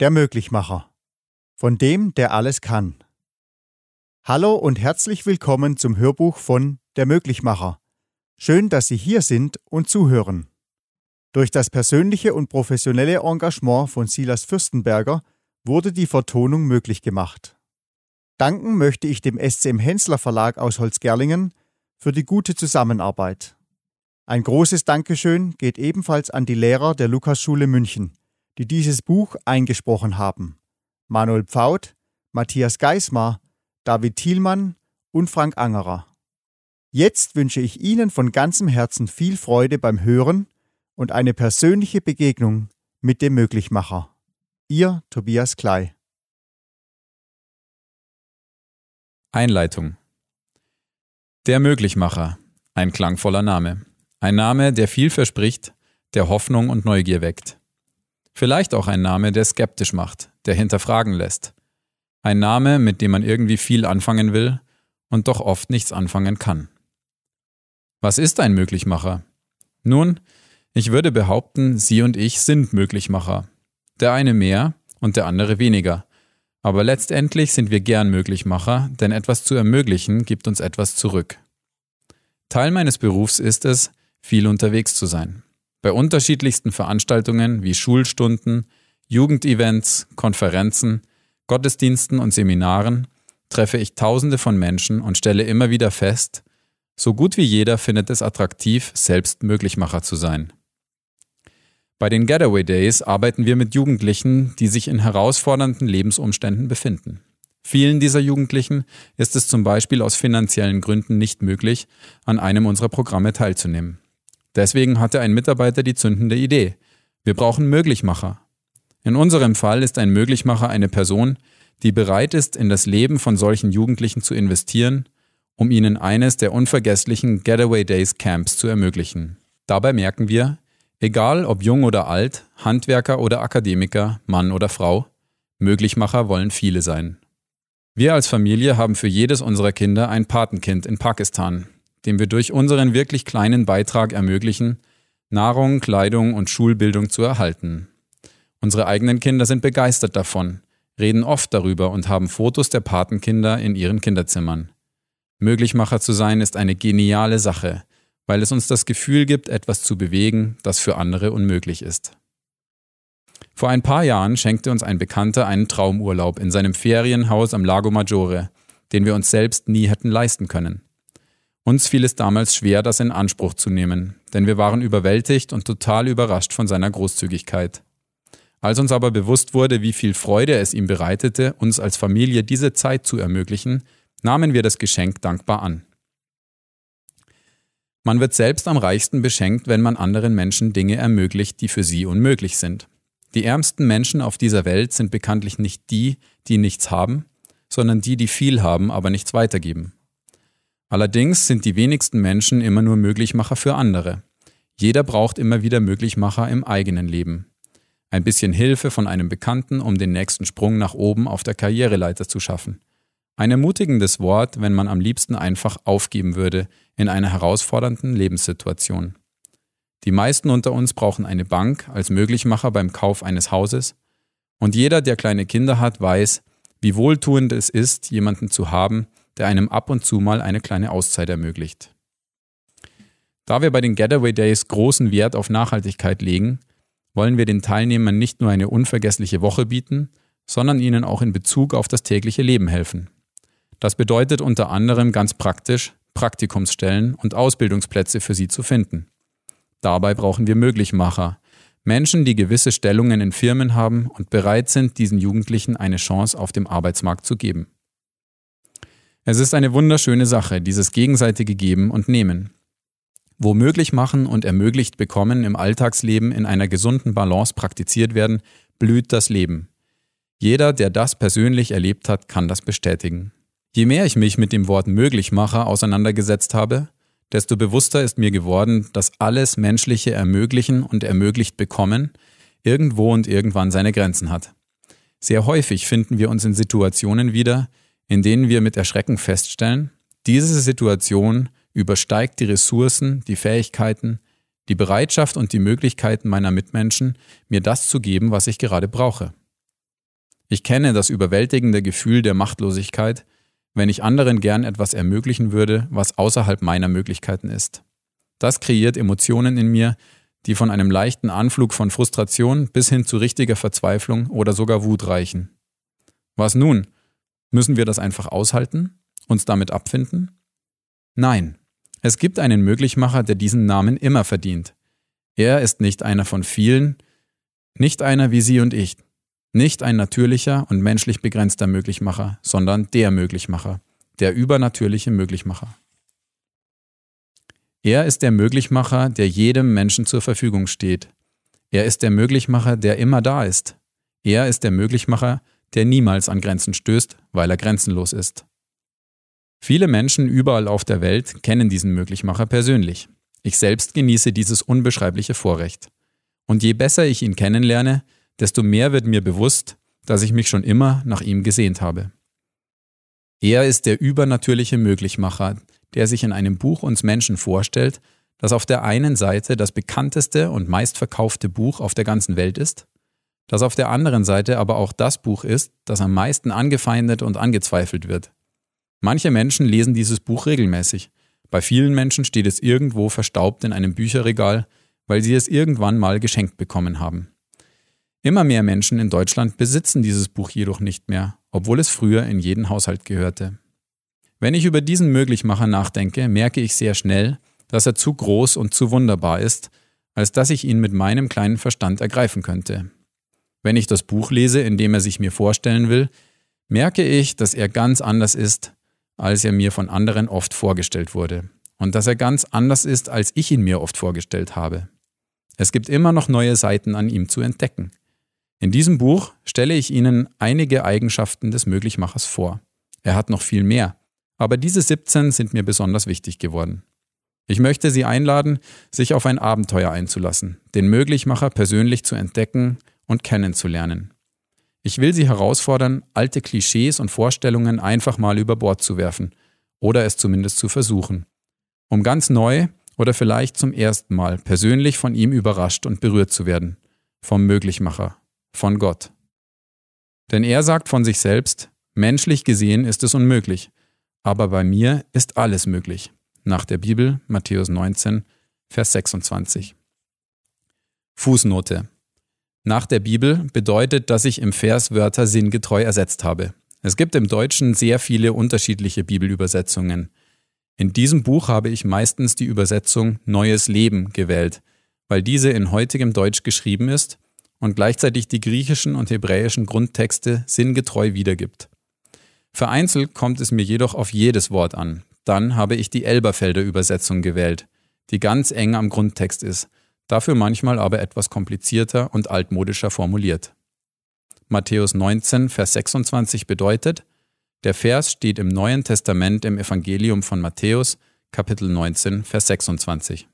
Der Möglichmacher. Von dem, der alles kann. Hallo und herzlich willkommen zum Hörbuch von Der Möglichmacher. Schön, dass Sie hier sind und zuhören. Durch das persönliche und professionelle Engagement von Silas Fürstenberger wurde die Vertonung möglich gemacht. Danken möchte ich dem SCM Hensler Verlag aus Holzgerlingen für die gute Zusammenarbeit. Ein großes Dankeschön geht ebenfalls an die Lehrer der Lukasschule München, die dieses Buch eingesprochen haben. Manuel Pfaut, Matthias Geismar, David Thielmann und Frank Angerer. Jetzt wünsche ich Ihnen von ganzem Herzen viel Freude beim Hören und eine persönliche Begegnung mit dem Möglichmacher. Ihr Tobias Klei. Einleitung Der Möglichmacher, ein klangvoller Name. Ein Name, der viel verspricht, der Hoffnung und Neugier weckt. Vielleicht auch ein Name, der skeptisch macht, der hinterfragen lässt. Ein Name, mit dem man irgendwie viel anfangen will und doch oft nichts anfangen kann. Was ist ein Möglichmacher? Nun, ich würde behaupten, Sie und ich sind Möglichmacher. Der eine mehr und der andere weniger. Aber letztendlich sind wir gern Möglichmacher, denn etwas zu ermöglichen gibt uns etwas zurück. Teil meines Berufs ist es, viel unterwegs zu sein. Bei unterschiedlichsten Veranstaltungen wie Schulstunden, Jugendevents, Konferenzen, Gottesdiensten und Seminaren treffe ich Tausende von Menschen und stelle immer wieder fest, so gut wie jeder findet es attraktiv, selbst Möglichmacher zu sein. Bei den Getaway Days arbeiten wir mit Jugendlichen, die sich in herausfordernden Lebensumständen befinden. Vielen dieser Jugendlichen ist es zum Beispiel aus finanziellen Gründen nicht möglich, an einem unserer Programme teilzunehmen. Deswegen hatte ein Mitarbeiter die zündende Idee. Wir brauchen Möglichmacher. In unserem Fall ist ein Möglichmacher eine Person, die bereit ist, in das Leben von solchen Jugendlichen zu investieren, um ihnen eines der unvergesslichen Getaway Days Camps zu ermöglichen. Dabei merken wir, egal ob jung oder alt, Handwerker oder Akademiker, Mann oder Frau, Möglichmacher wollen viele sein. Wir als Familie haben für jedes unserer Kinder ein Patenkind in Pakistan, dem wir durch unseren wirklich kleinen Beitrag ermöglichen, Nahrung, Kleidung und Schulbildung zu erhalten. Unsere eigenen Kinder sind begeistert davon, reden oft darüber und haben Fotos der Patenkinder in ihren Kinderzimmern. Möglichmacher zu sein ist eine geniale Sache, weil es uns das Gefühl gibt, etwas zu bewegen, das für andere unmöglich ist. Vor ein paar Jahren schenkte uns ein Bekannter einen Traumurlaub in seinem Ferienhaus am Lago Maggiore, den wir uns selbst nie hätten leisten können. Uns fiel es damals schwer, das in Anspruch zu nehmen, denn wir waren überwältigt und total überrascht von seiner Großzügigkeit. Als uns aber bewusst wurde, wie viel Freude es ihm bereitete, uns als Familie diese Zeit zu ermöglichen, nahmen wir das Geschenk dankbar an. Man wird selbst am reichsten beschenkt, wenn man anderen Menschen Dinge ermöglicht, die für sie unmöglich sind. Die ärmsten Menschen auf dieser Welt sind bekanntlich nicht die, die nichts haben, sondern die, die viel haben, aber nichts weitergeben. Allerdings sind die wenigsten Menschen immer nur Möglichmacher für andere. Jeder braucht immer wieder Möglichmacher im eigenen Leben. Ein bisschen Hilfe von einem Bekannten, um den nächsten Sprung nach oben auf der Karriereleiter zu schaffen. Ein ermutigendes Wort, wenn man am liebsten einfach aufgeben würde in einer herausfordernden Lebenssituation. Die meisten unter uns brauchen eine Bank als Möglichmacher beim Kauf eines Hauses, und jeder, der kleine Kinder hat, weiß, wie wohltuend es ist, jemanden zu haben, der einem ab und zu mal eine kleine Auszeit ermöglicht. Da wir bei den Getaway Days großen Wert auf Nachhaltigkeit legen, wollen wir den Teilnehmern nicht nur eine unvergessliche Woche bieten, sondern ihnen auch in Bezug auf das tägliche Leben helfen. Das bedeutet unter anderem ganz praktisch, Praktikumsstellen und Ausbildungsplätze für sie zu finden. Dabei brauchen wir Möglichmacher, Menschen, die gewisse Stellungen in Firmen haben und bereit sind, diesen Jugendlichen eine Chance auf dem Arbeitsmarkt zu geben. Es ist eine wunderschöne Sache, dieses gegenseitige Geben und Nehmen. Wo möglich machen und ermöglicht bekommen im Alltagsleben in einer gesunden Balance praktiziert werden, blüht das Leben. Jeder, der das persönlich erlebt hat, kann das bestätigen. Je mehr ich mich mit dem Wort Möglichmacher auseinandergesetzt habe, desto bewusster ist mir geworden, dass alles Menschliche ermöglichen und ermöglicht bekommen irgendwo und irgendwann seine Grenzen hat. Sehr häufig finden wir uns in Situationen wieder, in denen wir mit Erschrecken feststellen, diese Situation übersteigt die Ressourcen, die Fähigkeiten, die Bereitschaft und die Möglichkeiten meiner Mitmenschen, mir das zu geben, was ich gerade brauche. Ich kenne das überwältigende Gefühl der Machtlosigkeit, wenn ich anderen gern etwas ermöglichen würde, was außerhalb meiner Möglichkeiten ist. Das kreiert Emotionen in mir, die von einem leichten Anflug von Frustration bis hin zu richtiger Verzweiflung oder sogar Wut reichen. Was nun? Müssen wir das einfach aushalten? Uns damit abfinden? Nein. Es gibt einen Möglichmacher, der diesen Namen immer verdient. Er ist nicht einer von vielen, nicht einer wie Sie und ich, nicht ein natürlicher und menschlich begrenzter Möglichmacher, sondern der Möglichmacher, der übernatürliche Möglichmacher. Er ist der Möglichmacher, der jedem Menschen zur Verfügung steht. Er ist der Möglichmacher, der immer da ist. Er ist der Möglichmacher, der niemals an Grenzen stößt, weil er grenzenlos ist. Viele Menschen überall auf der Welt kennen diesen Möglichmacher persönlich. Ich selbst genieße dieses unbeschreibliche Vorrecht. Und je besser ich ihn kennenlerne, desto mehr wird mir bewusst, dass ich mich schon immer nach ihm gesehnt habe. Er ist der übernatürliche Möglichmacher, der sich in einem Buch uns Menschen vorstellt, das auf der einen Seite das bekannteste und meistverkaufte Buch auf der ganzen Welt ist, das auf der anderen Seite aber auch das Buch ist, das am meisten angefeindet und angezweifelt wird. Manche Menschen lesen dieses Buch regelmäßig. Bei vielen Menschen steht es irgendwo verstaubt in einem Bücherregal, weil sie es irgendwann mal geschenkt bekommen haben. Immer mehr Menschen in Deutschland besitzen dieses Buch jedoch nicht mehr, obwohl es früher in jeden Haushalt gehörte. Wenn ich über diesen Möglichmacher nachdenke, merke ich sehr schnell, dass er zu groß und zu wunderbar ist, als dass ich ihn mit meinem kleinen Verstand ergreifen könnte. Wenn ich das Buch lese, in dem er sich mir vorstellen will, merke ich, dass er ganz anders ist, als er mir von anderen oft vorgestellt wurde, und dass er ganz anders ist, als ich ihn mir oft vorgestellt habe. Es gibt immer noch neue Seiten an ihm zu entdecken. In diesem Buch stelle ich Ihnen einige Eigenschaften des Möglichmachers vor. Er hat noch viel mehr, aber diese 17 sind mir besonders wichtig geworden. Ich möchte Sie einladen, sich auf ein Abenteuer einzulassen, den Möglichmacher persönlich zu entdecken und kennenzulernen. Ich will Sie herausfordern, alte Klischees und Vorstellungen einfach mal über Bord zu werfen oder es zumindest zu versuchen, um ganz neu oder vielleicht zum ersten Mal persönlich von ihm überrascht und berührt zu werden, vom Möglichmacher, von Gott. Denn er sagt von sich selbst, menschlich gesehen ist es unmöglich, aber bei mir ist alles möglich. Nach der Bibel, Matthäus 19, Vers 26. Fußnote. Nach der Bibel bedeutet, dass ich im Vers Wörter sinngetreu ersetzt habe. Es gibt im Deutschen sehr viele unterschiedliche Bibelübersetzungen. In diesem Buch habe ich meistens die Übersetzung Neues Leben gewählt, weil diese in heutigem Deutsch geschrieben ist und gleichzeitig die griechischen und hebräischen Grundtexte sinngetreu wiedergibt. Vereinzelt kommt es mir jedoch auf jedes Wort an. Dann habe ich die Elberfelder Übersetzung gewählt, die ganz eng am Grundtext ist, dafür manchmal aber etwas komplizierter und altmodischer formuliert. Matthäus 19, Vers 26 bedeutet, der Vers steht im Neuen Testament im Evangelium von Matthäus, Kapitel 19, Vers 26.